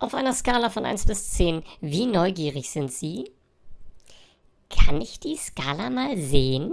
Auf einer Skala von 1 bis 10, wie neugierig sind Sie? Kann ich die Skala mal sehen?